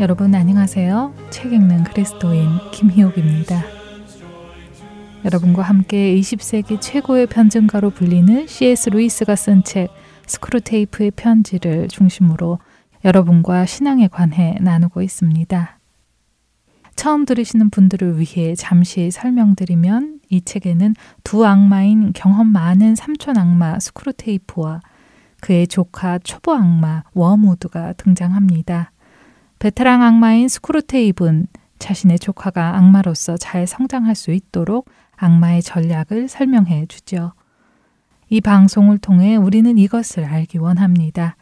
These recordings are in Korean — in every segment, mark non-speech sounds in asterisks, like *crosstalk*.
여러분 안녕하세요. 책 읽는 그리스도인 김희옥입니다. 여러분과 함께 20세기 최고의 변증가로 불리는 C.S. 루이스가 쓴 책 스크루테이프의 편지를 중심으로 여러분과 신앙에 관해 나누고 있습니다. 처음 들으시는 분들을 위해 잠시 설명드리면 이 책에는 두 악마인 경험 많은 삼촌 악마 스크루테이프와 그의 조카 초보 악마 워무드가 등장합니다. 베테랑 악마인 스크루테이브는 자신의 조카가 악마로서 잘 성장할 수 있도록 악마의 전략을 설명해 주죠. 이 방송을 통해 우리는 이것을 알기 원합니다.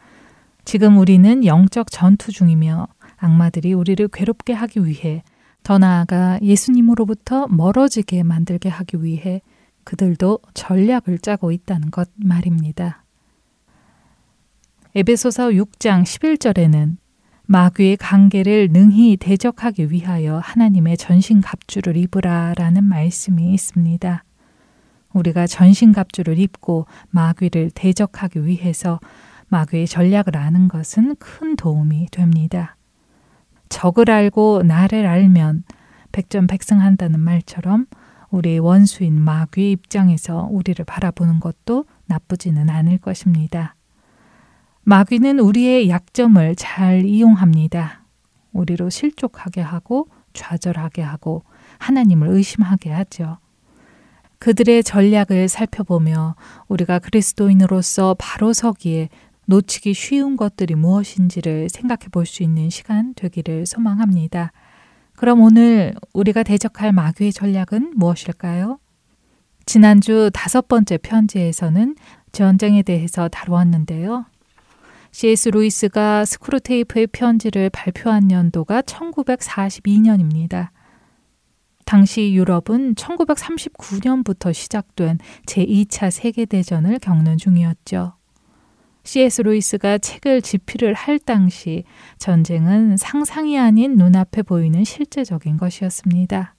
지금 우리는 영적 전투 중이며 악마들이 우리를 괴롭게 하기 위해 더 나아가 예수님으로부터 멀어지게 만들게 하기 위해 그들도 전략을 짜고 있다는 것 말입니다. 에베소서 6장 11절에는 마귀의 관계를 능히 대적하기 위하여 하나님의 전신갑주를 입으라라는 말씀이 있습니다. 우리가 전신갑주를 입고 마귀를 대적하기 위해서 마귀의 전략을 아는 것은 큰 도움이 됩니다. 적을 알고 나를 알면 백전백승한다는 말처럼 우리의 원수인 마귀의 입장에서 우리를 바라보는 것도 나쁘지는 않을 것입니다. 마귀는 우리의 약점을 잘 이용합니다. 우리로 실족하게 하고 좌절하게 하고 하나님을 의심하게 하죠. 그들의 전략을 살펴보며 우리가 그리스도인으로서 바로 서기에 놓치기 쉬운 것들이 무엇인지를 생각해 볼 수 있는 시간 되기를 소망합니다. 그럼 오늘 우리가 대적할 마귀의 전략은 무엇일까요? 지난주 다섯 번째 편지에서는 전쟁에 대해서 다루었는데요. C.S. 루이스가 스크루테이프의 편지를 발표한 연도가 1942년입니다. 당시 유럽은 1939년부터 시작된 제2차 세계대전을 겪는 중이었죠. C.S. 루이스가 책을 집필을 할 당시 전쟁은 상상이 아닌 눈앞에 보이는 실제적인 것이었습니다.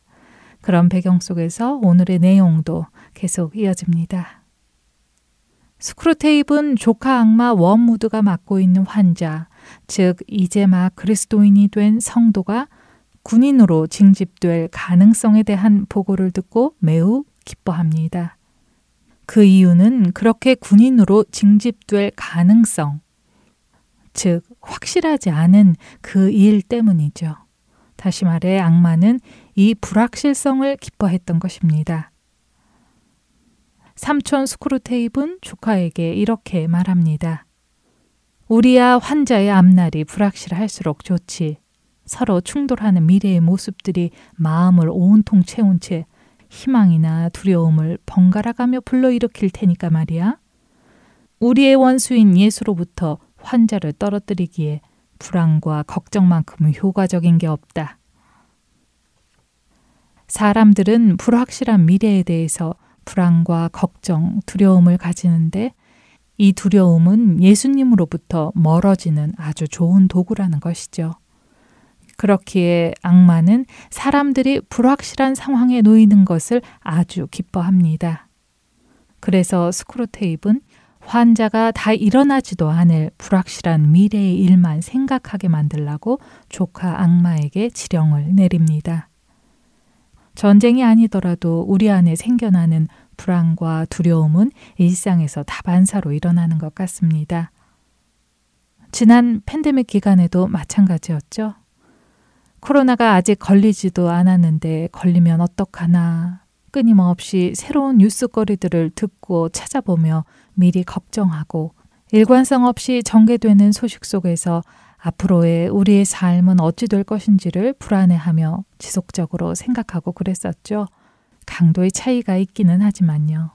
그런 배경 속에서 오늘의 내용도 계속 이어집니다. 스크루테이프는 조카 악마 원무드가 맡고 있는 환자, 즉 이제 막 그리스도인이 된 성도가 군인으로 징집될 가능성에 대한 보고를 듣고 매우 기뻐합니다. 그 이유는 그렇게 군인으로 징집될 가능성, 즉 확실하지 않은 그 일 때문이죠. 다시 말해 악마는 이 불확실성을 기뻐했던 것입니다. 삼촌 스크루테이프는 조카에게 이렇게 말합니다. 우리야 환자의 앞날이 불확실할수록 좋지. 서로 충돌하는 미래의 모습들이 마음을 온통 채운 채 희망이나 두려움을 번갈아가며 불러일으킬 테니까 말이야. 우리의 원수인 예수로부터 환자를 떨어뜨리기에 불안과 걱정만큼은 효과적인 게 없다. 사람들은 불확실한 미래에 대해서 불안과 걱정, 두려움을 가지는데 이 두려움은 예수님으로부터 멀어지는 아주 좋은 도구라는 것이죠. 그렇기에 악마는 사람들이 불확실한 상황에 놓이는 것을 아주 기뻐합니다. 그래서 스크루테이프는 환자가 다 일어나지도 않을 불확실한 미래의 일만 생각하게 만들라고 조카 악마에게 지령을 내립니다. 전쟁이 아니더라도 우리 안에 생겨나는 불안과 두려움은 일상에서 다반사로 일어나는 것 같습니다. 지난 팬데믹 기간에도 마찬가지였죠. 코로나가 아직 걸리지도 않았는데 걸리면 어떡하나 끊임없이 새로운 뉴스거리들을 듣고 찾아보며 미리 걱정하고 일관성 없이 전개되는 소식 속에서 앞으로의 우리의 삶은 어찌 될 것인지를 불안해하며 지속적으로 생각하고 그랬었죠. 강도의 차이가 있기는 하지만요.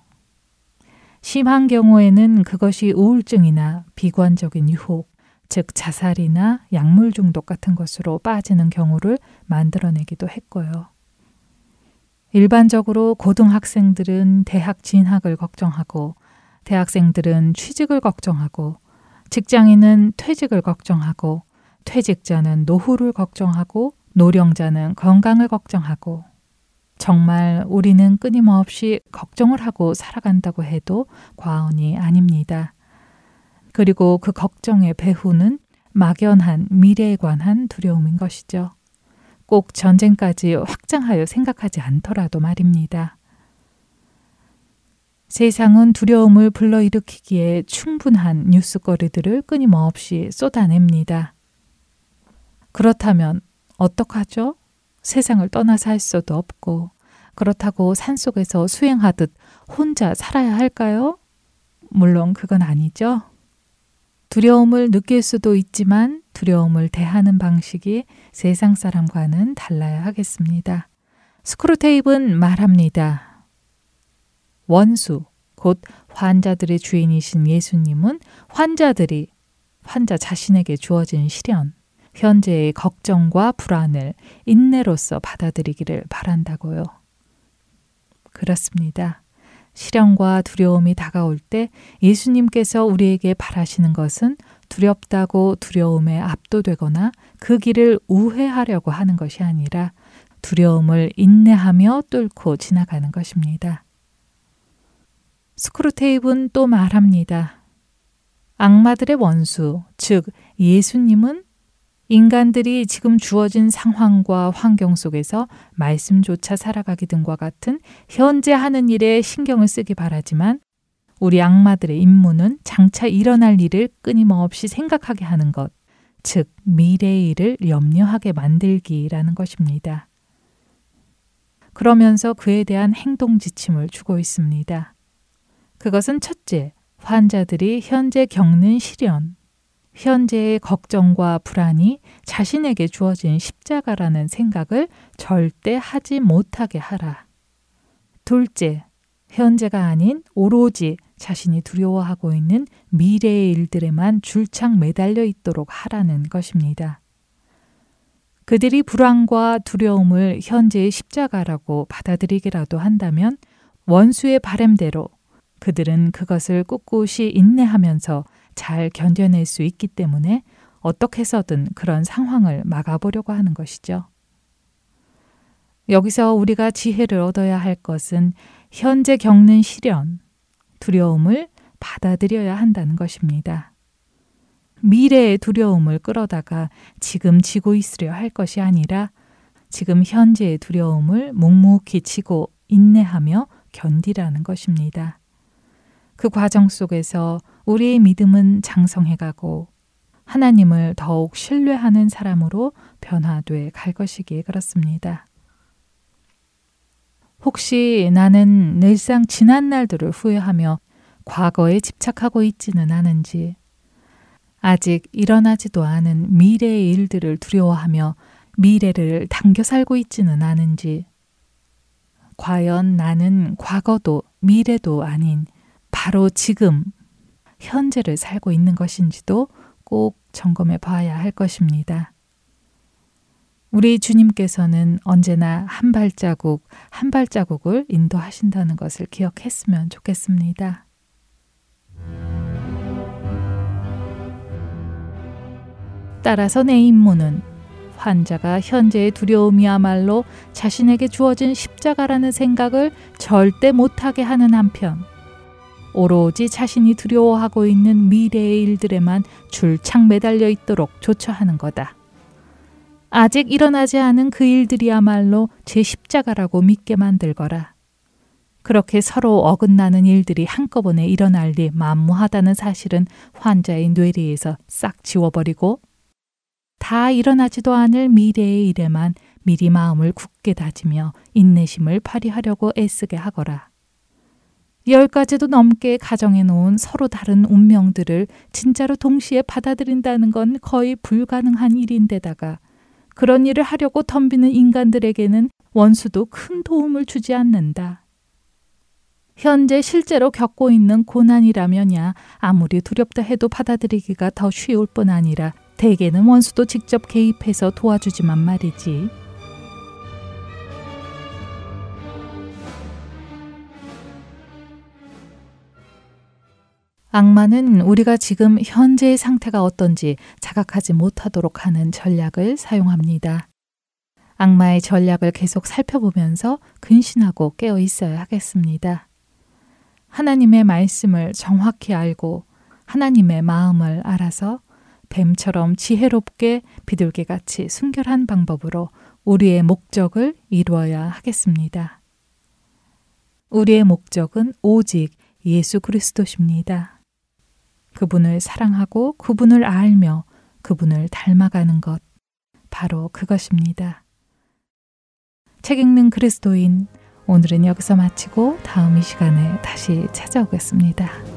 심한 경우에는 그것이 우울증이나 비관적인 유혹, 즉 자살이나 약물 중독 같은 것으로 빠지는 경우를 만들어내기도 했고요. 일반적으로 고등학생들은 대학 진학을 걱정하고 대학생들은 취직을 걱정하고 직장인은 퇴직을 걱정하고 퇴직자는 노후를 걱정하고 노령자는 건강을 걱정하고 정말 우리는 끊임없이 걱정을 하고 살아간다고 해도 과언이 아닙니다. 그리고 그 걱정의 배후는 막연한 미래에 관한 두려움인 것이죠. 꼭 전쟁까지 확장하여 생각하지 않더라도 말입니다. 세상은 두려움을 불러일으키기에 충분한 뉴스거리들을 끊임없이 쏟아냅니다. 그렇다면 어떡하죠? 세상을 떠나 살 수도 없고 그렇다고 산속에서 수행하듯 혼자 살아야 할까요? 물론 그건 아니죠. 두려움을 느낄 수도 있지만 두려움을 대하는 방식이 세상 사람과는 달라야 하겠습니다. 스크루테이프는 말합니다. 원수, 곧 환자들의 주인이신 예수님은 환자들이 환자 자신에게 주어진 시련, 현재의 걱정과 불안을 인내로서 받아들이기를 바란다고요. 그렇습니다. 시련과 두려움이 다가올 때 예수님께서 우리에게 바라시는 것은 두렵다고 두려움에 압도되거나 그 길을 우회하려고 하는 것이 아니라 두려움을 인내하며 뚫고 지나가는 것입니다. 스크루테이프는 또 말합니다. 악마들의 원수, 즉 예수님은 인간들이 지금 주어진 상황과 환경 속에서 말씀조차 살아가기 등과 같은 현재 하는 일에 신경을 쓰기 바라지만 우리 악마들의 임무는 장차 일어날 일을 끊임없이 생각하게 하는 것, 즉 미래의 일을 염려하게 만들기라는 것입니다. 그러면서 그에 대한 행동 지침을 주고 있습니다. 그것은 첫째, 환자들이 현재 겪는 시련, 현재의 걱정과 불안이 자신에게 주어진 십자가라는 생각을 절대 하지 못하게 하라. 둘째, 현재가 아닌 오로지 자신이 두려워하고 있는 미래의 일들에만 줄창 매달려 있도록 하라는 것입니다. 그들이 불안과 두려움을 현재의 십자가라고 받아들이기라도 한다면 원수의 바램대로 그들은 그것을 꿋꿋이 인내하면서 잘 견뎌낼 수 있기 때문에 어떻게 해서든 그런 상황을 막아보려고 하는 것이죠. 여기서 우리가 지혜를 얻어야 할 것은 현재 겪는 시련, 두려움을 받아들여야 한다는 것입니다. 미래의 두려움을 끌어다가 지금 지고 있으려 할 것이 아니라 지금 현재의 두려움을 묵묵히 지고 인내하며 견디라는 것입니다. 그 과정 속에서 우리의 믿음은 장성해가고 하나님을 더욱 신뢰하는 사람으로 변화돼 갈 것이기에 그렇습니다. 혹시 나는 늘상 지난 날들을 후회하며 과거에 집착하고 있지는 않은지, 아직 일어나지도 않은 미래의 일들을 두려워하며 미래를 당겨 살고 있지는 않은지, 과연 나는 과거도 미래도 아닌 바로 지금 현재를 살고 있는 것인지도 꼭 점검해 봐야 할 것입니다. 우리 주님께서는 언제나 한 발자국 한 발자국을 인도하신다는 것을 기억했으면 좋겠습니다. 따라서 내 임무는 환자가 현재의 두려움이야말로 자신에게 주어진 십자가라는 생각을 절대 못하게 하는 한편 오로지 자신이 두려워하고 있는 미래의 일들에만 줄창 매달려 있도록 조처하는 거다. 아직 일어나지 않은 그 일들이야말로 제 십자가라고 믿게 만들거라. 그렇게 서로 어긋나는 일들이 한꺼번에 일어날 리 만무하다는 사실은 환자의 뇌리에서 싹 지워버리고 다 일어나지도 않을 미래의 일에만 미리 마음을 굳게 다지며 인내심을 발휘하려고 애쓰게 하거라. 열 가지도 넘게 가정해 놓은 서로 다른 운명들을 진짜로 동시에 받아들인다는 건 거의 불가능한 일인데다가 그런 일을 하려고 덤비는 인간들에게는 원수도 큰 도움을 주지 않는다. 현재 실제로 겪고 있는 고난이라면야 아무리 두렵다 해도 받아들이기가 더 쉬울 뿐 아니라 대개는 원수도 직접 개입해서 도와주지만 말이지. 악마는 우리가 지금 현재의 상태가 어떤지 자각하지 못하도록 하는 전략을 사용합니다. 악마의 전략을 계속 살펴보면서 근신하고 깨어 있어야 하겠습니다. 하나님의 말씀을 정확히 알고 하나님의 마음을 알아서 뱀처럼 지혜롭게 비둘기같이 순결한 방법으로 우리의 목적을 이루어야 하겠습니다. 우리의 목적은 오직 예수 그리스도십니다. 그분을 사랑하고 그분을 알며 그분을 닮아가는 것. 바로 그것입니다. 책 읽는 그리스도인 오늘은 여기서 마치고 다음 이 시간에 다시 찾아오겠습니다.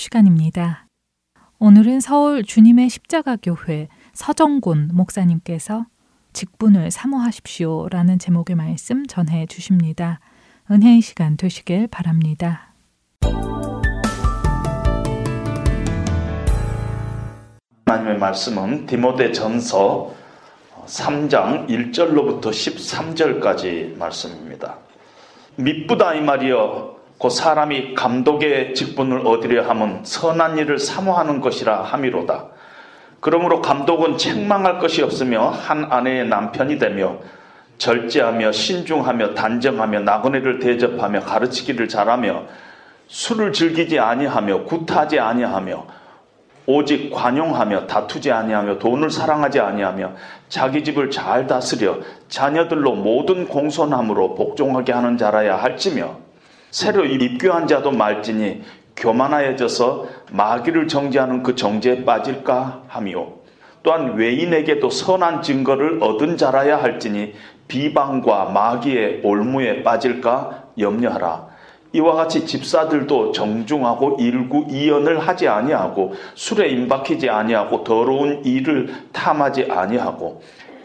시간입니다. 오늘은 서울 주님의 십자가교회 서정곤 목사님께서 직분을 사모하십시오 라는 제목의 말씀 전해 주십니다. 은혜의 시간 되시길 바랍니다. 하나님의 말씀은 디모데 전서 3장 1절로부터 13절까지 말씀입니다. 미쁘다 이 말이여 그 사람이 감독의 직분을 얻으려 함은 선한 일을 사모하는 것이라 함이로다. 그러므로 감독은 책망할 것이 없으며 한 아내의 남편이 되며 절제하며 신중하며 단정하며 나그네를 대접하며 가르치기를 잘하며 술을 즐기지 아니하며 구타하지 아니하며 오직 관용하며 다투지 아니하며 돈을 사랑하지 아니하며 자기 집을 잘 다스려 자녀들로 모든 공손함으로 복종하게 하는 자라야 할지며 새로 입교한 자도 말지니 교만하여져서 마귀를 정죄하는 그 정죄에 빠질까 하미요 또한 외인에게도 선한 증거를 얻은 자라야 할지니 비방과 마귀의 올무에 빠질까 염려하라. 이와 같이 집사들도 정중하고 일구 이연을 하지 아니하고 술에 임박히지 아니하고 더러운 일을 탐하지 아니하고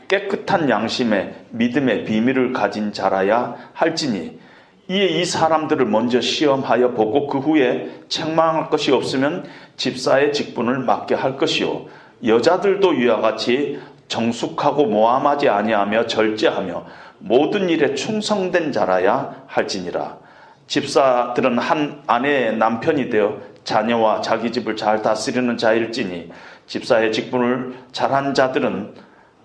깨끗한 양심에 믿음의 비밀을 가진 자라야 할지니 이에 이 사람들을 먼저 시험하여 보고 그 후에 책망할 것이 없으면 집사의 직분을 맡게 할 것이요. 여자들도 이와 같이 정숙하고 모함하지 아니하며 절제하며 모든 일에 충성된 자라야 할지니라. 집사들은 한 아내의 남편이 되어 자녀와 자기 집을 잘 다스리는 자일지니 집사의 직분을 잘한 자들은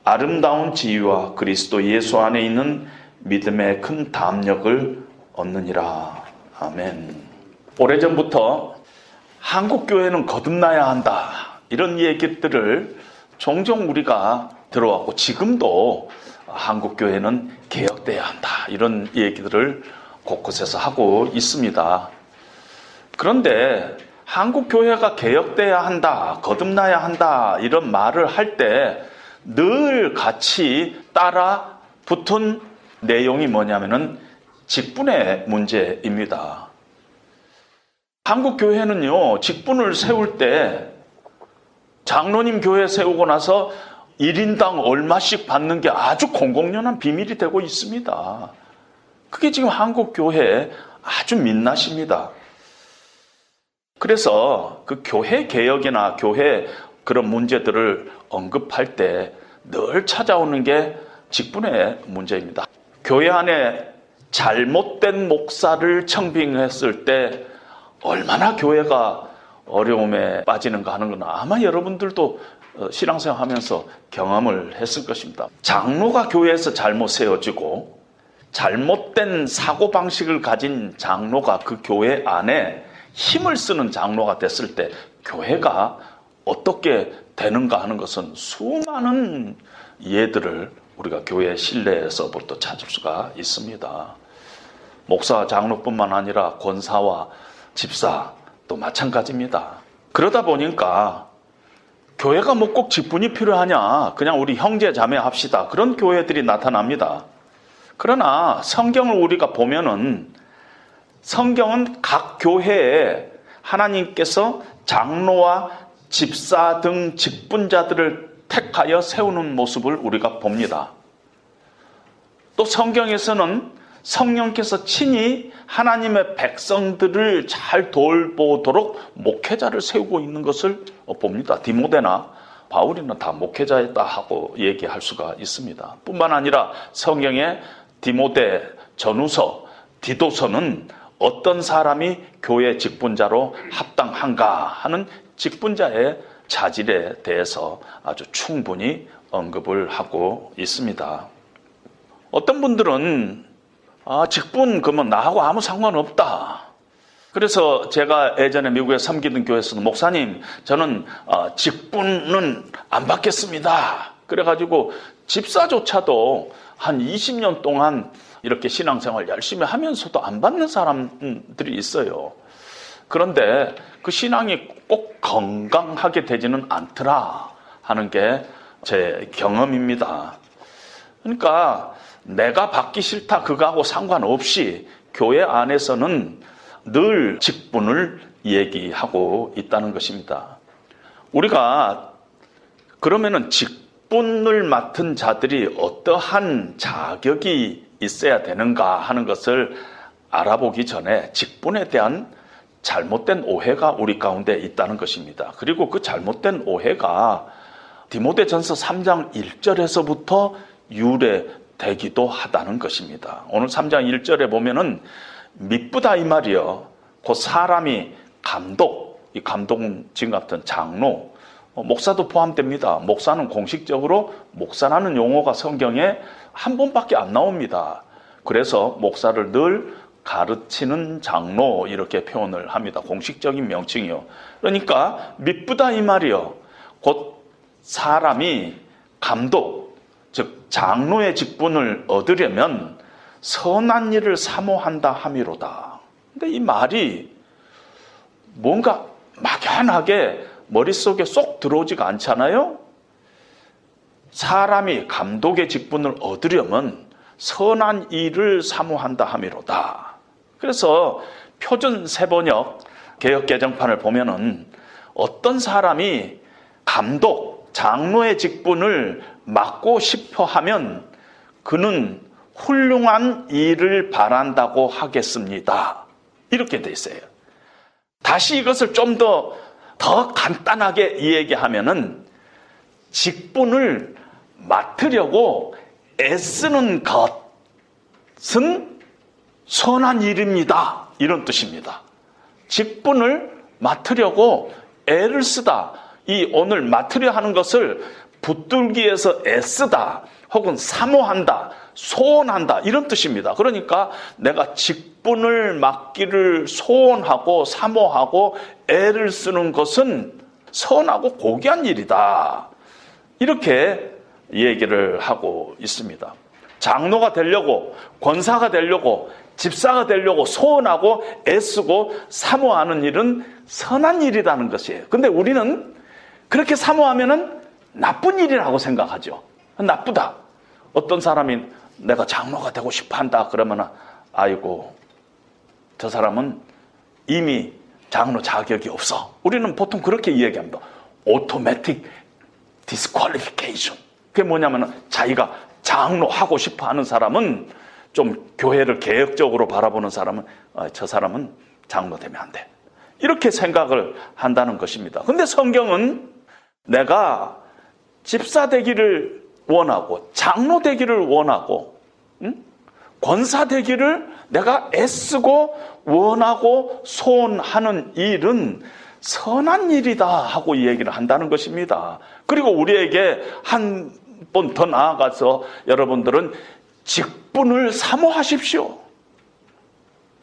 아름다운 지위와 그리스도 예수 안에 있는 믿음의 큰 담력을 얻느니라. 아멘. 오래전부터 한국 교회는 거듭나야 한다. 이런 얘기들을 종종 우리가 들어왔고 지금도 한국 교회는 개혁돼야 한다. 이런 얘기들을 곳곳에서 하고 있습니다. 그런데 한국 교회가 개혁돼야 한다, 거듭나야 한다 이런 말을 할 때 늘 같이 따라 붙은 내용이 뭐냐면은 직분의 문제입니다. 한국 교회는요, 직분을 세울 때 장로님 교회 세우고 나서 1인당 얼마씩 받는 게 아주 공공연한 비밀이 되고 있습니다. 그게 지금 한국 교회의 아주 민낯입니다. 그래서 그 교회 개혁이나 교회 그런 문제들을 언급할 때 늘 찾아오는 게 직분의 문제입니다. 교회 안에 잘못된 목사를 청빙했을 때 얼마나 교회가 어려움에 빠지는가 하는 건 아마 여러분들도 어, 신앙생활 하면서 경험을 했을 것입니다. 장로가 교회에서 잘못 세워지고 잘못된 사고방식을 가진 장로가 그 교회 안에 힘을 쓰는 장로가 됐을 때 교회가 어떻게 되는가 하는 것은 수많은 예들을 우리가 교회 실내에서부터 찾을 수가 있습니다. 목사, 장로뿐만 아니라 권사와 집사 또 마찬가지입니다. 그러다 보니까 교회가 뭐 꼭 직분이 필요하냐? 그냥 우리 형제 자매 합시다. 그런 교회들이 나타납니다. 그러나 성경을 우리가 보면은 성경은 각 교회에 하나님께서 장로와 집사 등 직분자들을 택하여 세우는 모습을 우리가 봅니다. 또 성경에서는 성령께서 친히 하나님의 백성들을 잘 돌보도록 목회자를 세우고 있는 것을 봅니다. 디모데나 바울이나 다 목회자였다 하고 얘기할 수가 있습니다. 뿐만 아니라 성경에 디모데 전후서, 디도서는 어떤 사람이 교회 직분자로 합당한가 하는 직분자의 자질에 대해서 아주 충분히 언급을 하고 있습니다. 어떤 분들은 아, 직분 그러면 나하고 아무 상관없다. 그래서 제가 예전에 미국에 섬기던 교회에서는 목사님 저는 어, 직분은 안 받겠습니다. 그래가지고 집사조차도 한 20년 동안 이렇게 신앙생활 열심히 하면서도 안 받는 사람들이 있어요. 그런데 그 신앙이 꼭 건강하게 되지는 않더라 하는 게 제 경험입니다. 그러니까 내가 받기 싫다 그거하고 상관없이 교회 안에서는 늘 직분을 얘기하고 있다는 것입니다. 우리가 그러면은 직분을 맡은 자들이 어떠한 자격이 있어야 되는가 하는 것을 알아보기 전에 직분에 대한 잘못된 오해가 우리 가운데 있다는 것입니다. 그리고 그 잘못된 오해가 디모데전서 3장 1절에서부터 유래 되기도 하다는 것입니다. 오늘 3장 1절에 보면은 미쁘다 이 말이요. 그 사람이 감독, 이 감독은 지금 같은 장로, 어, 목사도 포함됩니다. 목사는 공식적으로 목사라는 용어가 성경에 한 번밖에 안 나옵니다. 그래서 목사를 늘 가르치는 장로 이렇게 표현을 합니다. 공식적인 명칭이요. 그러니까 미쁘다 이 말이요. 곧 사람이 감독, 즉 장로의 직분을 얻으려면 선한 일을 사모한다 함이로다. 근데 이 말이 뭔가 막연하게 머릿속에 쏙 들어오지가 않잖아요? 사람이 감독의 직분을 얻으려면 선한 일을 사모한다 함이로다. 그래서 표준 세번역 개혁 개정판을 보면은 어떤 사람이 감독, 장로의 직분을 맡고 싶어 하면 그는 훌륭한 일을 바란다고 하겠습니다. 이렇게 돼 있어요. 다시 이것을 좀 더, 더 간단하게 이야기하면은 직분을 맡으려고 애쓰는 것은 선한 일입니다. 이런 뜻입니다. 직분을 맡으려고 애를 쓰다. 이 오늘 맡으려 하는 것을 붙들기 위해서 애쓰다. 혹은 사모한다. 소원한다. 이런 뜻입니다. 그러니까 내가 직분을 맡기를 소원하고 사모하고 애를 쓰는 것은 선하고 고귀한 일이다. 이렇게 얘기를 하고 있습니다. 장로가 되려고, 권사가 되려고, 집사가 되려고 소원하고 애쓰고 사모하는 일은 선한 일이라는 것이에요. 근데 우리는 그렇게 사모하면은 나쁜 일이라고 생각하죠. 나쁘다. 어떤 사람이 내가 장로가 되고 싶어 한다 그러면 아이고 저 사람은 이미 장로 자격이 없어. 우리는 보통 그렇게 이야기합니다. Automatic disqualification. 그게 뭐냐면 자기가 장로 하고 싶어 하는 사람은 좀 교회를 개혁적으로 바라보는 사람은 어, 저 사람은 장로 되면 안 돼. 이렇게 생각을 한다는 것입니다. 근데 성경은 내가 집사 되기를 원하고 장로 되기를 원하고 응? 권사 되기를 내가 애쓰고 원하고 소원하는 일은 선한 일이다 하고 얘기를 한다는 것입니다. 그리고 우리에게 한 번 더 나아가서 여러분들은 직분을 사모하십시오.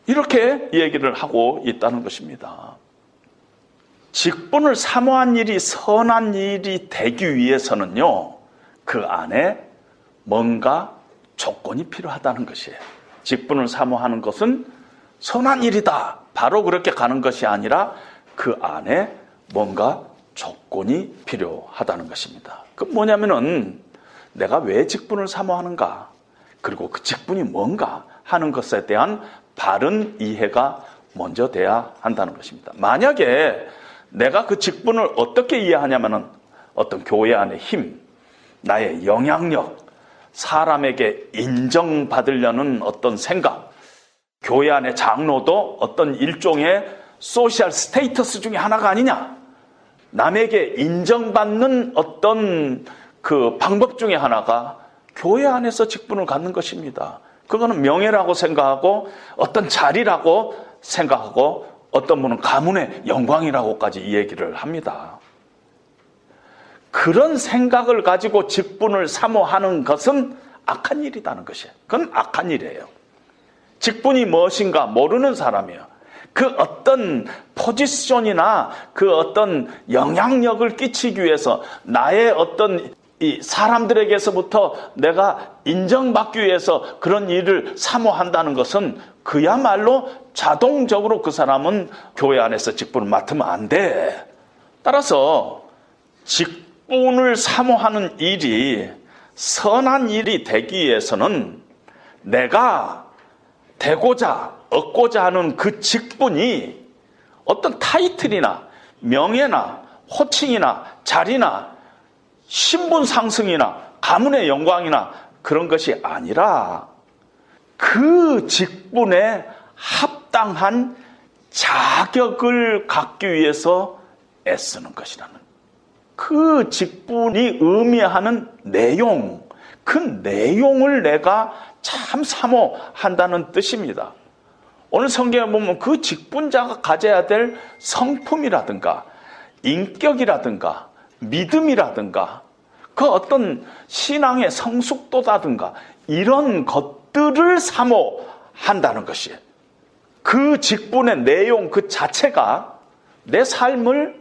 이렇게 얘기를 하고 있다는 것입니다. 직분을 사모한 일이 선한 일이 되기 위해서는요, 그 안에 뭔가 조건이 필요하다는 것이에요. 직분을 사모하는 것은 선한 일이다. 바로 그렇게 가는 것이 아니라 그 안에 뭔가 조건이 필요하다는 것입니다. 그 뭐냐면은 내가 왜 직분을 사모하는가? 그리고 그 직분이 뭔가 하는 것에 대한 바른 이해가 먼저 돼야 한다는 것입니다. 만약에 내가 그 직분을 어떻게 이해하냐면은 어떤 교회 안의 힘, 나의 영향력, 사람에게 인정받으려는 어떤 생각, 교회 안의 장로도 어떤 일종의 social status 중에 하나가 아니냐. 남에게 인정받는 어떤 그 방법 중에 하나가 교회 안에서 직분을 갖는 것입니다. 그거는 명예라고 생각하고 어떤 자리라고 생각하고 어떤 분은 가문의 영광이라고까지 이 얘기를 합니다. 그런 생각을 가지고 직분을 사모하는 것은 악한 일이라는 것이에요. 그건 악한 일이에요. 직분이 무엇인가 모르는 사람이에요. 그 어떤 포지션이나 그 어떤 영향력을 끼치기 위해서 나의 어떤 이 사람들에게서부터 내가 인정받기 위해서 그런 일을 사모한다는 것은 그야말로 자동적으로 그 사람은 교회 안에서 직분을 맡으면 안 돼. 따라서 직분을 사모하는 일이 선한 일이 되기 위해서는 내가 되고자 얻고자 하는 그 직분이 어떤 타이틀이나 명예나 호칭이나 자리나 신분 상승이나 가문의 영광이나 그런 것이 아니라 그 직분에 합당한 자격을 갖기 위해서 애쓰는 것이라는 그 직분이 의미하는 내용, 그 내용을 내가 참 사모한다는 뜻입니다. 오늘 성경에 보면 그 직분자가 가져야 될 성품이라든가 인격이라든가 믿음이라든가 그 어떤 신앙의 성숙도라든가 이런 것 들을 사모한다는 것이 그 직분의 내용 그 자체가 내 삶을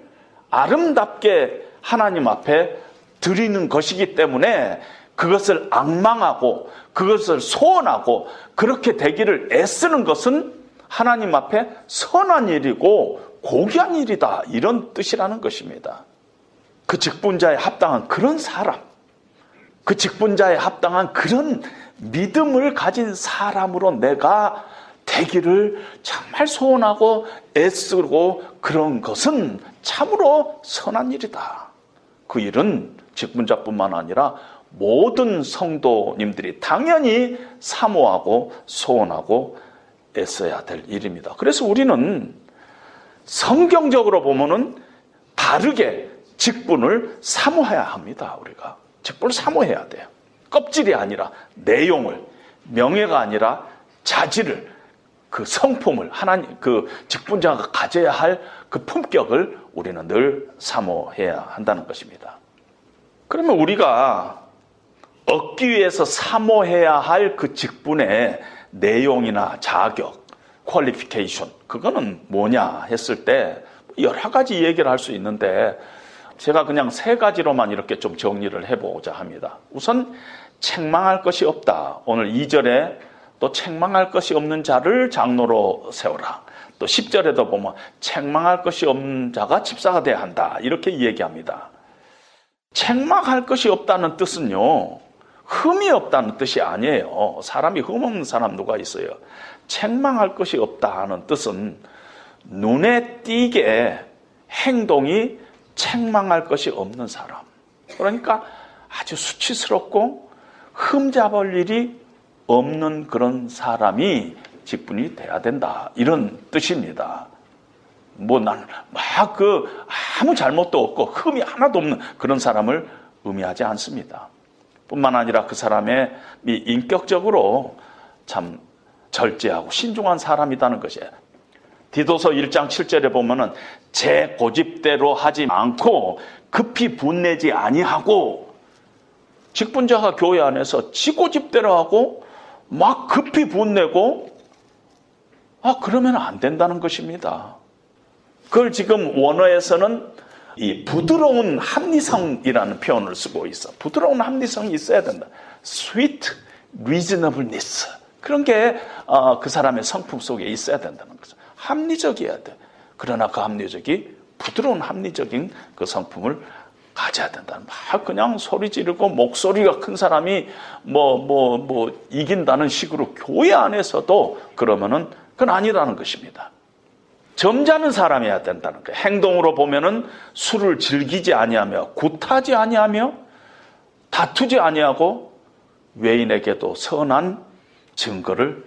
아름답게 하나님 앞에 드리는 것이기 때문에 그것을 악망하고 그것을 소원하고 그렇게 되기를 애쓰는 것은 하나님 앞에 선한 일이고 고귀한 일이다. 이런 뜻이라는 것입니다. 그 직분자에 합당한 그런 사람, 그 직분자에 합당한 그런 믿음을 가진 사람으로 내가 되기를 정말 소원하고 애쓰고 그런 것은 참으로 선한 일이다. 그 일은 직분자뿐만 아니라 모든 성도님들이 당연히 사모하고 소원하고 애써야 될 일입니다. 그래서 우리는 성경적으로 보면은 다르게 직분을 사모해야 합니다. 우리가 직분을 사모해야 돼요. 껍질이 아니라 내용을 명예가 아니라 자질을 그 성품을 하나님 그 직분자가 가져야 할 그 품격을 우리는 늘 사모해야 한다는 것입니다. 그러면 우리가 얻기 위해서 사모해야 할 그 직분의 내용이나 자격, 퀄리피케이션 그거는 뭐냐 했을 때 여러 가지 얘기를 할 수 있는데 제가 그냥 세 가지로만 이렇게 좀 정리를 해보고자 합니다. 우선 책망할 것이 없다. 오늘 2절에 또 책망할 것이 없는 자를 장로로 세워라. 또 10절에도 보면 책망할 것이 없는 자가 집사가 돼야 한다. 이렇게 얘기합니다. 책망할 것이 없다는 뜻은요. 흠이 없다는 뜻이 아니에요. 사람이 흠 없는 사람 누가 있어요? 책망할 것이 없다는 뜻은 눈에 띄게 행동이 책망할 것이 없는 사람. 그러니까 아주 수치스럽고 흠잡을 일이 없는 그런 사람이 직분이 돼야 된다. 이런 뜻입니다. 뭐 나는 막 그 아무 잘못도 없고 흠이 하나도 없는 그런 사람을 의미하지 않습니다. 뿐만 아니라 그 사람의 인격적으로 참 절제하고 신중한 사람이라는 것이에요. 디도서 1장 7절에 보면은 제 고집대로 하지 않고 급히 분내지 아니하고 직분자가 교회 안에서 지 고 집대로 하고 막 급히 분내고 아 그러면 안 된다는 것입니다. 그걸 지금 원어에서는 이 부드러운 합리성이라는 표현을 쓰고 있어. 부드러운 합리성이 있어야 된다. sweet reasonableness. 그런 게그 어, 사람의 성품 속에 있어야 된다는 거죠. 합리적이어야 돼. 그러나 그 합리적이 부드러운 합리적인 그 성품을 가져야 된다. 막 그냥 소리 지르고 목소리가 큰 사람이 뭐, 뭐, 뭐, 이긴다는 식으로 교회 안에서도 그러면은 그건 아니라는 것입니다. 점잖은 사람이어야 된다는 거예요. 행동으로 보면은 술을 즐기지 아니하며 굿하지 아니하며 다투지 아니하고 외인에게도 선한 증거를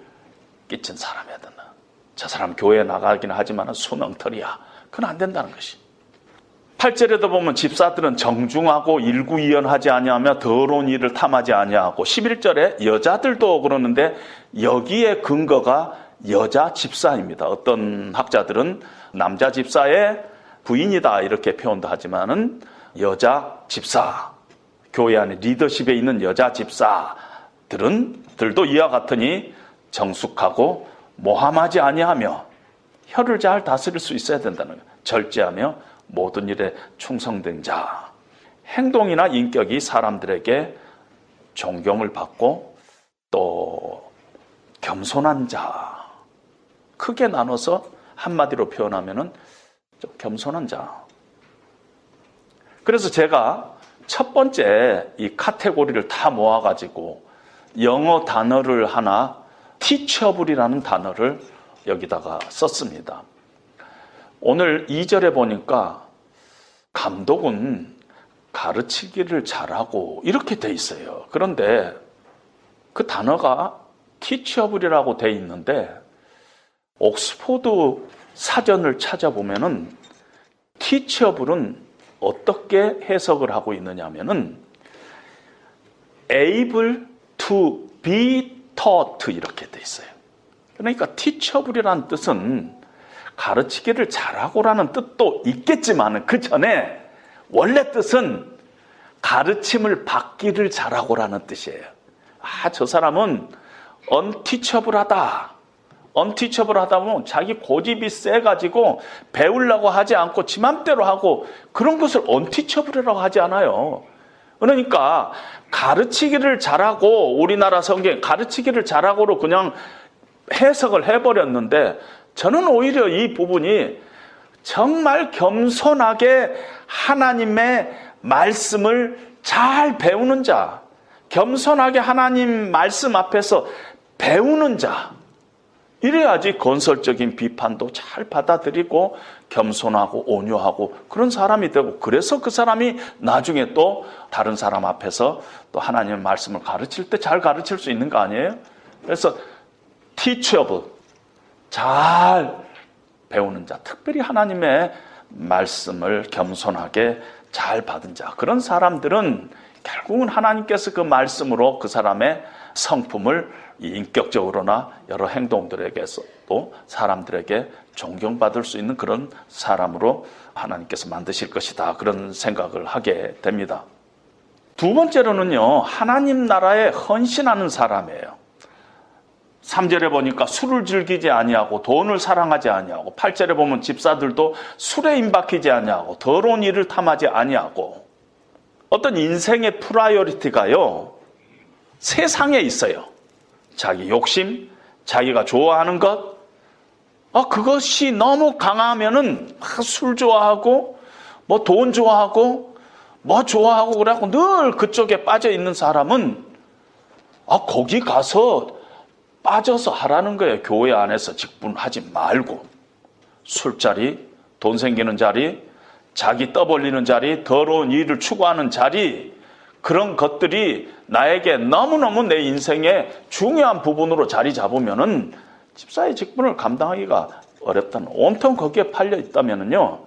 끼친 사람이어야 된다. 저 사람 교회에 나가긴 하지만 수명털이야. 그건 안 된다는 것이. 8절에도 보면 집사들은 정중하고 일구이연하지 아니하며 더러운 일을 탐하지 아니하고 11절에 여자들도 그러는데 여기에 근거가 여자 집사입니다. 어떤 학자들은 남자 집사의 부인이다 이렇게 표현도 하지만은 여자 집사 교회 안에 리더십에 있는 여자 집사들은 들도 이와 같으니 정숙하고 모함하지 아니하며 혀를 잘 다스릴 수 있어야 된다는 거예요. 절제하며 모든 일에 충성된 자. 행동이나 인격이 사람들에게 존경을 받고 또 겸손한 자. 크게 나눠서 한마디로 표현하면은 좀 겸손한 자. 그래서 제가 첫 번째 이 카테고리를 다 모아가지고 영어 단어를 하나 teachable이라는 단어를 여기다가 썼습니다. 오늘 2절에 보니까 감독은 가르치기를 잘하고 이렇게 돼 있어요. 그런데 그 단어가 teachable이라고 돼 있는데 옥스포드 사전을 찾아보면은 teachable은 어떻게 해석을 하고 있느냐 하면은 able to be taught 이렇게 돼 있어요. 그러니까 teachable이라는 뜻은 가르치기를 잘하고라는 뜻도 있겠지만 그 전에 원래 뜻은 가르침을 받기를 잘하고라는 뜻이에요. 아, 저 사람은 언티처블하다. 언티처블하다 보면 자기 고집이 세가지고 배우려고 하지 않고 지 맘대로 하고 그런 것을 언티처블이라고 하지 않아요. 그러니까 가르치기를 잘하고 우리나라 성경 가르치기를 잘하고로 그냥 해석을 해버렸는데 저는 오히려 이 부분이 정말 겸손하게 하나님의 말씀을 잘 배우는 자, 겸손하게 하나님 말씀 앞에서 배우는 자, 이래야지 건설적인 비판도 잘 받아들이고 겸손하고 온유하고 그런 사람이 되고 그래서 그 사람이 나중에 또 다른 사람 앞에서 또 하나님의 말씀을 가르칠 때 잘 가르칠 수 있는 거 아니에요? 그래서 teachable 잘 배우는 자, 특별히 하나님의 말씀을 겸손하게 잘 받은 자, 그런 사람들은 결국은 하나님께서 그 말씀으로 그 사람의 성품을 인격적으로나 여러 행동들에게서도 사람들에게 존경받을 수 있는 그런 사람으로 하나님께서 만드실 것이다. 그런 생각을 하게 됩니다. 두 번째로는요, 하나님 나라에 헌신하는 사람이에요. 3절에 보니까 술을 즐기지 아니하고 돈을 사랑하지 아니하고 8절에 보면 집사들도 술에 인박히지 아니하고 더러운 일을 탐하지 아니하고 어떤 인생의 priority가요. 세상에 있어요. 자기 욕심, 자기가 좋아하는 것, 아, 그것이 너무 강하면은 술 좋아하고, 뭐 돈 좋아하고, 뭐 좋아하고 그래갖고 늘 그쪽에 빠져 있는 사람은, 아, 거기 가서 빠져서 하라는 거예요. 교회 안에서 직분하지 말고. 술자리, 돈 생기는 자리, 자기 떠벌리는 자리, 더러운 일을 추구하는 자리, 그런 것들이 나에게 너무너무 내 인생의 중요한 부분으로 자리 잡으면은 집사의 직분을 감당하기가 어렵다는 온통 거기에 팔려 있다면은요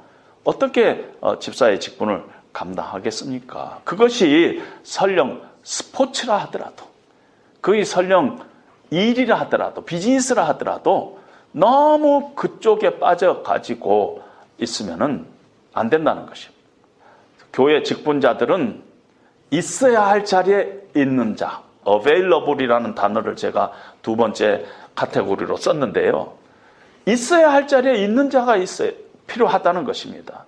어떻게 어, 집사의 직분을 감당하겠습니까? 그것이 설령 스포츠라 하더라도 그게 설령 일이라 하더라도 비즈니스라 하더라도 너무 그쪽에 빠져 가지고 있으면은 안 된다는 것입니다. 교회 직분자들은 있어야 할 자리에 있는 자, available이라는 단어를 제가 두 번째 카테고리로 썼는데요. 있어야 할 자리에 있는 자가 있어야 필요하다는 것입니다.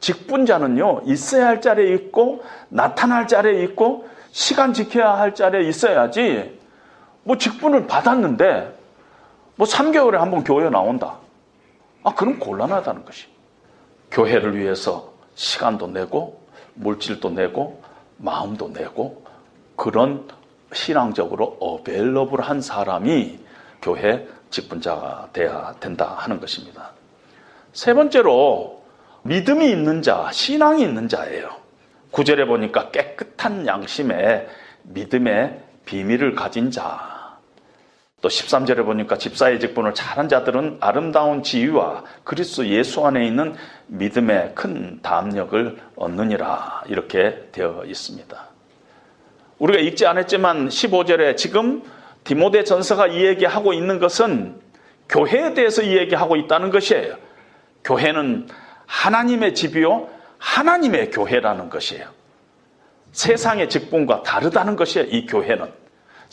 직분자는요, 있어야 할 자리에 있고, 나타날 자리에 있고, 시간 지켜야 할 자리에 있어야지, 뭐 직분을 받았는데, 뭐 3개월에 한 번 교회 나온다. 아, 그럼 곤란하다는 것이. 교회를 위해서 시간도 내고, 물질도 내고, 마음도 내고 그런 신앙적으로 어벨러블한 사람이 교회 직분자가 돼야 된다 하는 것입니다. 세 번째로 믿음이 있는 자, 신앙이 있는 자예요. 구절에 보니까 깨끗한 양심에 믿음의 비밀을 가진 자. 또 13절에 보니까 집사의 직분을 잘한 자들은 아름다운 지위와 그리스도 예수 안에 있는 믿음의 큰 담력을 얻느니라 이렇게 되어 있습니다. 우리가 읽지 않았지만 15절에 지금 디모데 전서가 이 얘기하고 있는 것은 교회에 대해서 이 얘기하고 있다는 것이에요. 교회는 하나님의 집이요 하나님의 교회라는 것이에요. 세상의 직분과 다르다는 것이에요. 이 교회는.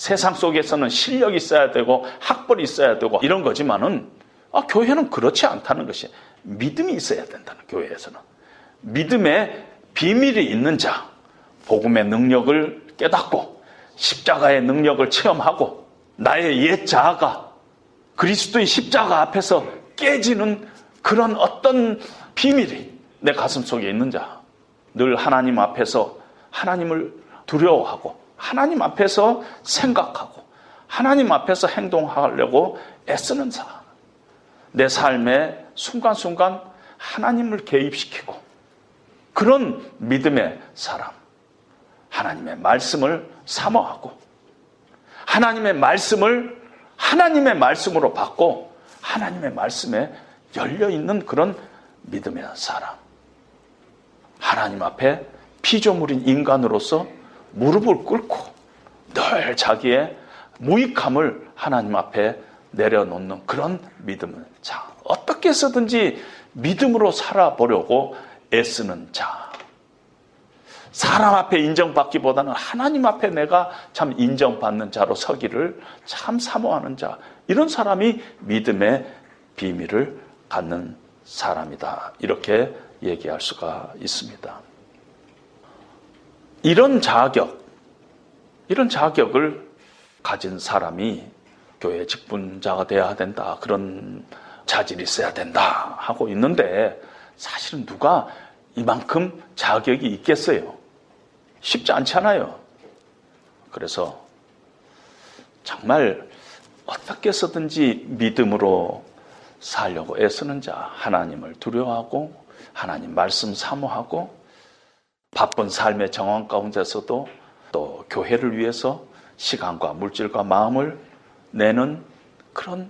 세상 속에서는 실력이 있어야 되고 학벌이 있어야 되고 이런 거지만은 아, 교회는 그렇지 않다는 것이 믿음이 있어야 된다는 교회에서는 믿음의 비밀이 있는 자 복음의 능력을 깨닫고 십자가의 능력을 체험하고 나의 옛 자아가 그리스도의 십자가 앞에서 깨지는 그런 어떤 비밀이 내 가슴 속에 있는 자. 늘 하나님 앞에서 하나님을 두려워하고 하나님 앞에서 생각하고 하나님 앞에서 행동하려고 애쓰는 사람. 내 삶의 순간순간 하나님을 개입시키고 그런 믿음의 사람. 하나님의 말씀을 사모하고 하나님의 말씀을 하나님의 말씀으로 받고 하나님의 말씀에 열려 있는 그런 믿음의 사람. 하나님 앞에 피조물인 인간으로서 무릎을 꿇고 늘 자기의 무익함을 하나님 앞에 내려놓는 그런 믿음을 자 어떻게 해서든지 믿음으로 살아보려고 애쓰는 자. 사람 앞에 인정받기보다는 하나님 앞에 내가 참 인정받는 자로 서기를 참 사모하는 자. 이런 사람이 믿음의 비밀을 갖는 사람이다. 이렇게 얘기할 수가 있습니다. 이런 자격 이런 자격을 가진 사람이 교회 직분자가 돼야 된다. 그런 자질이 있어야 된다. 하고 있는데 사실은 누가 이만큼 자격이 있겠어요? 쉽지 않잖아요. 그래서 정말 어떻게 해서든지 믿음으로 살려고 애쓰는 자, 하나님을 두려워하고 하나님 말씀 사모하고 바쁜 삶의 정황 가운데서도 또 교회를 위해서 시간과 물질과 마음을 내는 그런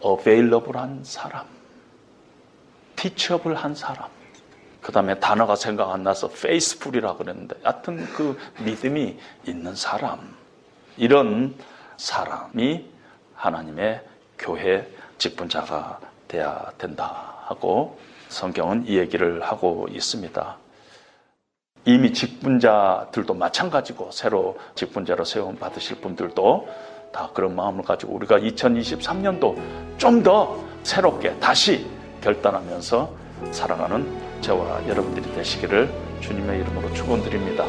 어베일러블한 사람, 티처블한 사람. 그 다음에 단어가 생각 안 나서 페이스풀이라고 그랬는데 하여튼 그 믿음이 있는 사람. 이런 사람이 하나님의 교회 직분자가 돼야 된다 하고 성경은 이 얘기를 하고 있습니다. 이미 직분자들도 마찬가지고 새로 직분자로 세움 받으실 분들도 다 그런 마음을 가지고 우리가 2023년도 좀 더 새롭게 다시 결단하면서 살아가는 저와 여러분들이 되시기를 주님의 이름으로 축원드립니다.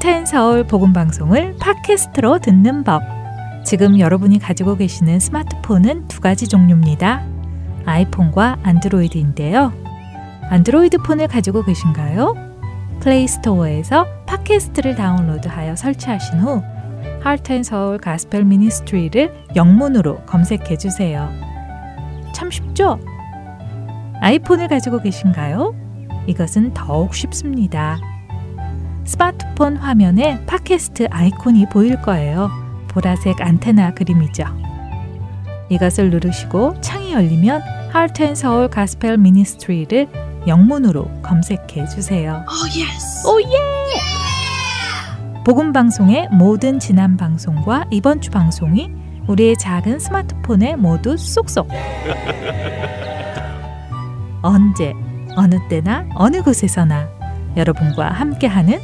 C10 서울 복음 방송을 팟캐스트로 듣는 법. 지금 여러분이 가지고 계시는 스마트폰은 두 가지 종류입니다. 아이폰과 안드로이드인데요. 안드로이드 폰을 가지고 계신가요? 플레이스토어에서 팟캐스트를 다운로드하여 설치하신 후 Heart and Soul Gospel Ministry를 영문으로 검색해 주세요. 참 쉽죠? 아이폰을 가지고 계신가요? 이것은 더욱 쉽습니다. 스마트폰 화면에 팟캐스트 아이콘이 보일 거예요. 보라색 안테나 그림이죠. 이것을 누르시고 창이 열리면 Heart Soul Gospel Ministry를 영문으로 검색해 주세요. Oh, yes. Oh yeah! 복음 방송의 모든 지난 방송과 이번 주 방송이 우리의 작은 스마트폰에 모두 쏙쏙. *laughs* 언제 어느 때나 어느 곳에서나 여러분과 함께하는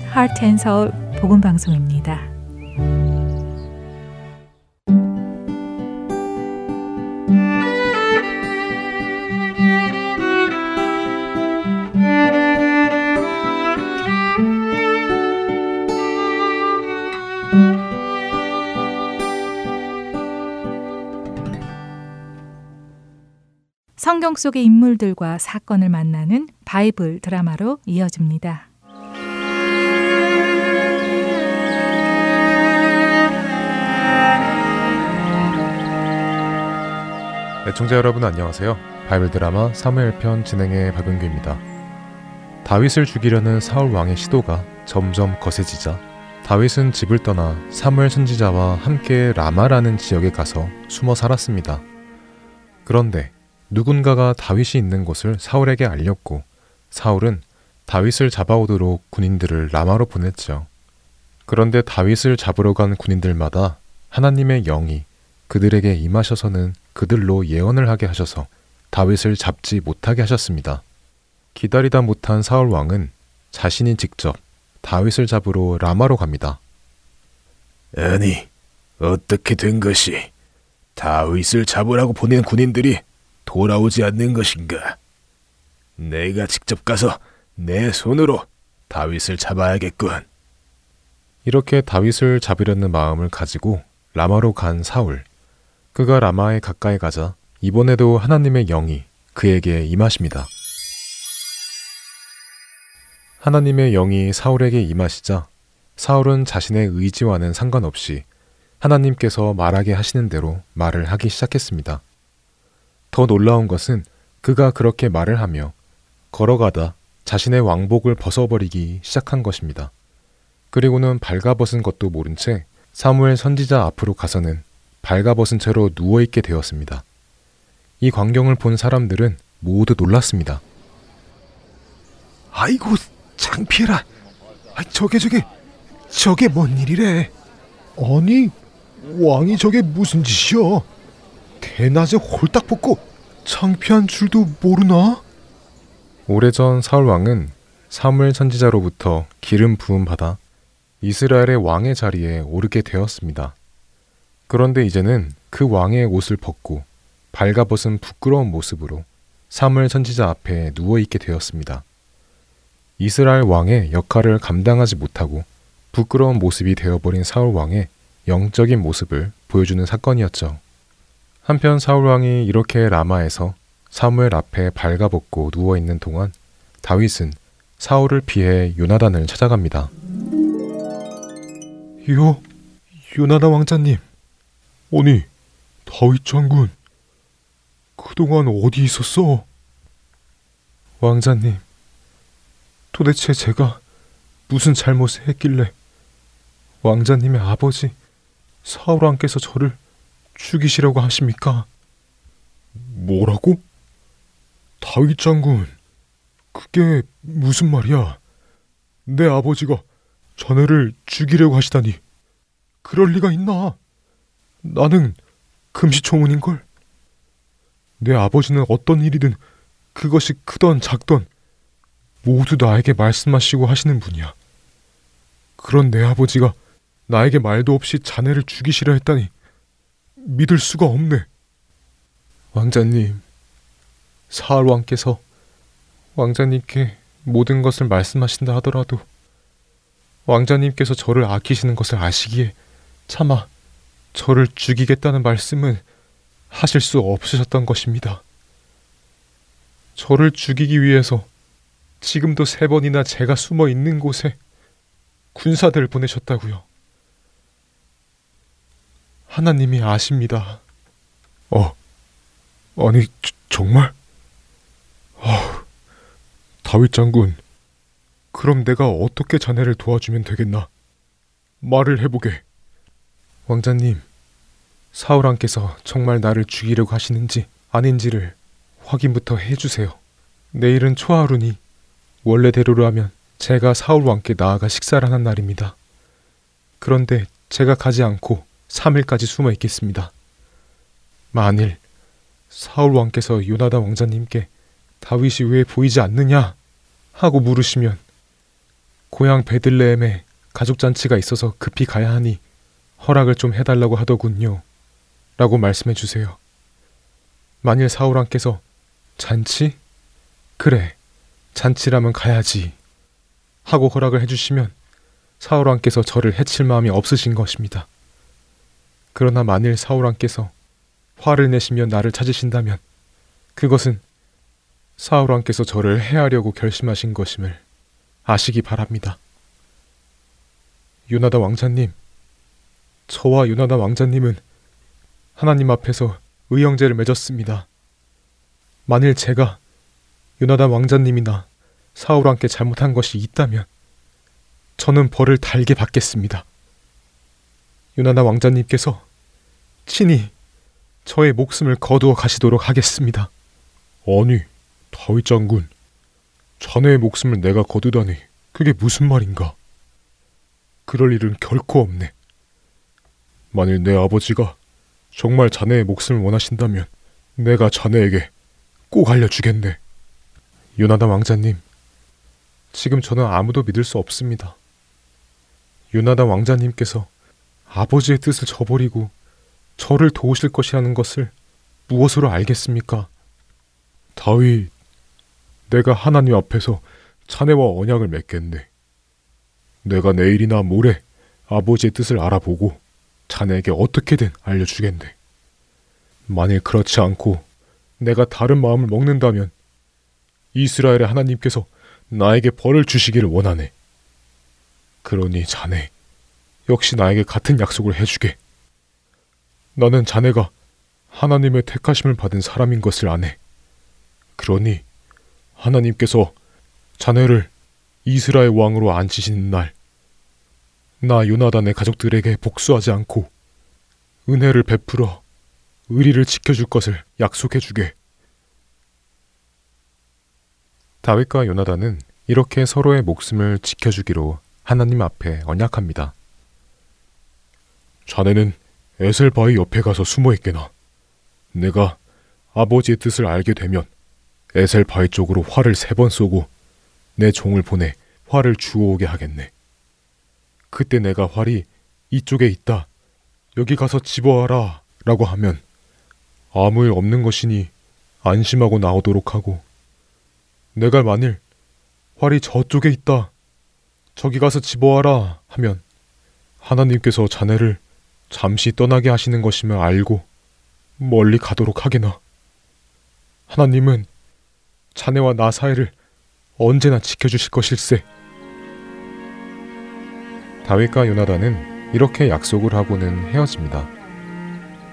Soul 복음 방송입니다. 성경 속의 인물들과 사건을 만나는 바이블 드라마로 이어집니다. 애청자 여러분 안녕하세요. 바이블 드라마 사무엘 편 진행의 박은규입니다. 다윗을 죽이려는 사울 왕의 시도가 점점 거세지자 다윗은 집을 떠나 사무엘 선지자와 함께 라마라는 지역에 가서 숨어 살았습니다. 그런데 누군가가 다윗이 있는 곳을 사울에게 알렸고 사울은 다윗을 잡아오도록 군인들을 라마로 보냈죠. 그런데 다윗을 잡으러 간 군인들마다 하나님의 영이 그들에게 임하셔서는 그들로 예언을 하게 하셔서 다윗을 잡지 못하게 하셨습니다. 기다리다 못한 사울 왕은 자신이 직접 다윗을 잡으러 라마로 갑니다. 아니, 어떻게 된 것이 다윗을 잡으라고 보낸 군인들이 돌아오지 않는 것인가? 내가 직접 가서 내 손으로 다윗을 잡아야겠군. 이렇게 다윗을 잡으려는 마음을 가지고 라마로 간 사울. 그가 라마에 가까이 가자 이번에도 하나님의 영이 그에게 임하십니다. 하나님의 영이 사울에게 임하시자 사울은 자신의 의지와는 상관없이 하나님께서 말하게 하시는 대로 말을 하기 시작했습니다. 더 놀라운 것은 그가 그렇게 말을 하며 걸어가다 자신의 왕복을 벗어버리기 시작한 것입니다. 그리고는 발가벗은 것도 모른 채 사무엘 선지자 앞으로 가서는 발가벗은 채로 누워있게 되었습니다. 이 광경을 본 사람들은 모두 놀랐습니다. 아이고 창피해라. 아, 저게 저게 저게 뭔 일이래? 아니 왕이 저게 무슨 짓이여? 대낮에 홀딱 벗고 창피한 줄도 모르나? 오래전 사울 왕은 사무엘 선지자로부터 기름 부음 받아 이스라엘의 왕의 자리에 오르게 되었습니다. 그런데 이제는 그 왕의 옷을 벗고 발가벗은 부끄러운 모습으로 사무엘 선지자 앞에 누워 있게 되었습니다. 이스라엘 왕의 역할을 감당하지 못하고 부끄러운 모습이 되어버린 사울 왕의 영적인 모습을 보여주는 사건이었죠. 한편 사울 왕이 이렇게 라마에서 사무엘 앞에 발가벗고 누워 있는 동안 다윗은 사울을 피해 요나단을 찾아갑니다. 요 요나단 왕자님. 아니 다윗 장군. 그동안 어디 있었어? 왕자님, 도대체 제가 무슨 잘못을 했길래 왕자님의 아버지 사울 왕께서 저를 죽이시려고 하십니까? 뭐라고? 다윗 장군. 그게 무슨 말이야? 내 아버지가 자네를 죽이려고 하시다니. 그럴 리가 있나? 나는 금시초문인걸. 내 아버지는 어떤 일이든 그것이 크던 작던 모두 나에게 말씀하시고 하시는 분이야. 그런 내 아버지가 나에게 말도 없이 자네를 죽이시려 했다니 믿을 수가 없네. 왕자님, 사울 왕께서 왕자님께 모든 것을 말씀하신다 하더라도 왕자님께서 저를 아끼시는 것을 아시기에 차마 저를 죽이겠다는 말씀은 하실 수 없으셨던 것입니다. 저를 죽이기 위해서 지금도 세 번이나 제가 숨어 있는 곳에 군사들을 보내셨다고요. 하나님이 아십니다. 어, 아니 저, 정말? 아, 다윗 장군, 그럼 내가 어떻게 자네를 도와주면 되겠나? 말을 해보게. 왕자님, 사울 왕께서 정말 나를 죽이려고 하시는지 아닌지를 확인부터 해주세요. 내일은 초하루니 원래대로로 하면 제가 사울 왕께 나아가 식사를 하는 날입니다. 그런데 제가 가지 않고 3일까지 숨어 있겠습니다. 만일 사울 왕께서 요나단 왕자님께 다윗이 왜 보이지 않느냐 하고 물으시면 고향 베들레헴에 가족 잔치가 있어서 급히 가야 하니 허락을 좀 해달라고 하더군요. 라고 말씀해 주세요. 만일 사울 왕께서 잔치? 그래, 잔치라면 가야지. 하고 허락을 해주시면 사울 왕께서 저를 해칠 마음이 없으신 것입니다. 그러나 만일 사울 왕께서 화를 내시며 나를 찾으신다면 그것은 사울 왕께서 저를 해하려고 결심하신 것임을 아시기 바랍니다. 유나다 왕자님, 저와 유나다 왕자님은 하나님 앞에서 의형제를 맺었습니다. 만일 제가 유나단 왕자님이나 사울 왕께 잘못한 것이 있다면 저는 벌을 달게 받겠습니다. 유나단 왕자님께서 친히 저의 목숨을 거두어 가시도록 하겠습니다. 아니, 다윗 장군, 자네의 목숨을 내가 거두다니 그게 무슨 말인가? 그럴 일은 결코 없네. 만일 내 아버지가 정말 자네의 목숨을 원하신다면 내가 자네에게 꼭 알려주겠네. 요나단 왕자님, 지금 저는 아무도 믿을 수 없습니다. 요나단 왕자님께서 아버지의 뜻을 저버리고 저를 도우실 것이라는 것을 무엇으로 알겠습니까? 다윗, 내가 하나님 앞에서 자네와 언약을 맺겠네. 내가 내일이나 모레 아버지의 뜻을 알아보고 자네에게 어떻게든 알려주겠네. 만일 그렇지 않고 내가 다른 마음을 먹는다면 이스라엘의 하나님께서 나에게 벌을 주시기를 원하네. 그러니 자네 역시 나에게 같은 약속을 해주게. 나는 자네가 하나님의 택하심을 받은 사람인 것을 아네. 그러니 하나님께서 자네를 이스라엘 왕으로 앉히시는 날, 나 요나단의 가족들에게 복수하지 않고 은혜를 베풀어 의리를 지켜줄 것을 약속해주게. 다윗과 요나단은 이렇게 서로의 목숨을 지켜주기로 하나님 앞에 언약합니다. 자네는 에셀바의 옆에 가서 숨어 있게나. 내가 아버지의 뜻을 알게 되면 에셀바의 쪽으로 활을 세 번 쏘고 내 종을 보내 활을 주워오게 하겠네. 그때 내가 활이 이쪽에 있다. 여기 가서 집어와라. 라고 하면 아무 일 없는 것이니 안심하고 나오도록 하고 내가 만일 활이 저쪽에 있다. 저기 가서 집어와라. 하면 하나님께서 자네를 잠시 떠나게 하시는 것임을 알고 멀리 가도록 하게나. 하나님은 자네와 나 사이를 언제나 지켜주실 것일세. 다윗과 요나단은 이렇게 약속을 하고는 헤어집니다.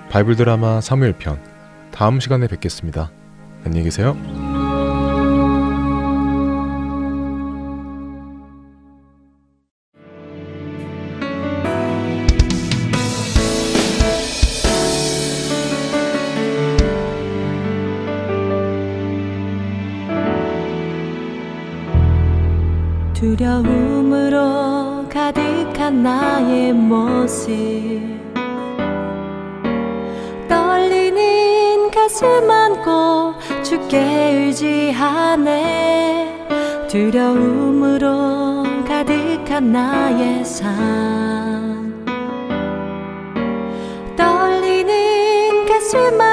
바이블 드라마 사무엘 편 다음 시간에 뵙겠습니다. 안녕히 계세요. 나의 모습. 떨리는 가슴 안고 주께 의지하네. 두려움으로 가득한 나의 삶. 떨리는 가슴 안